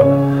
anything.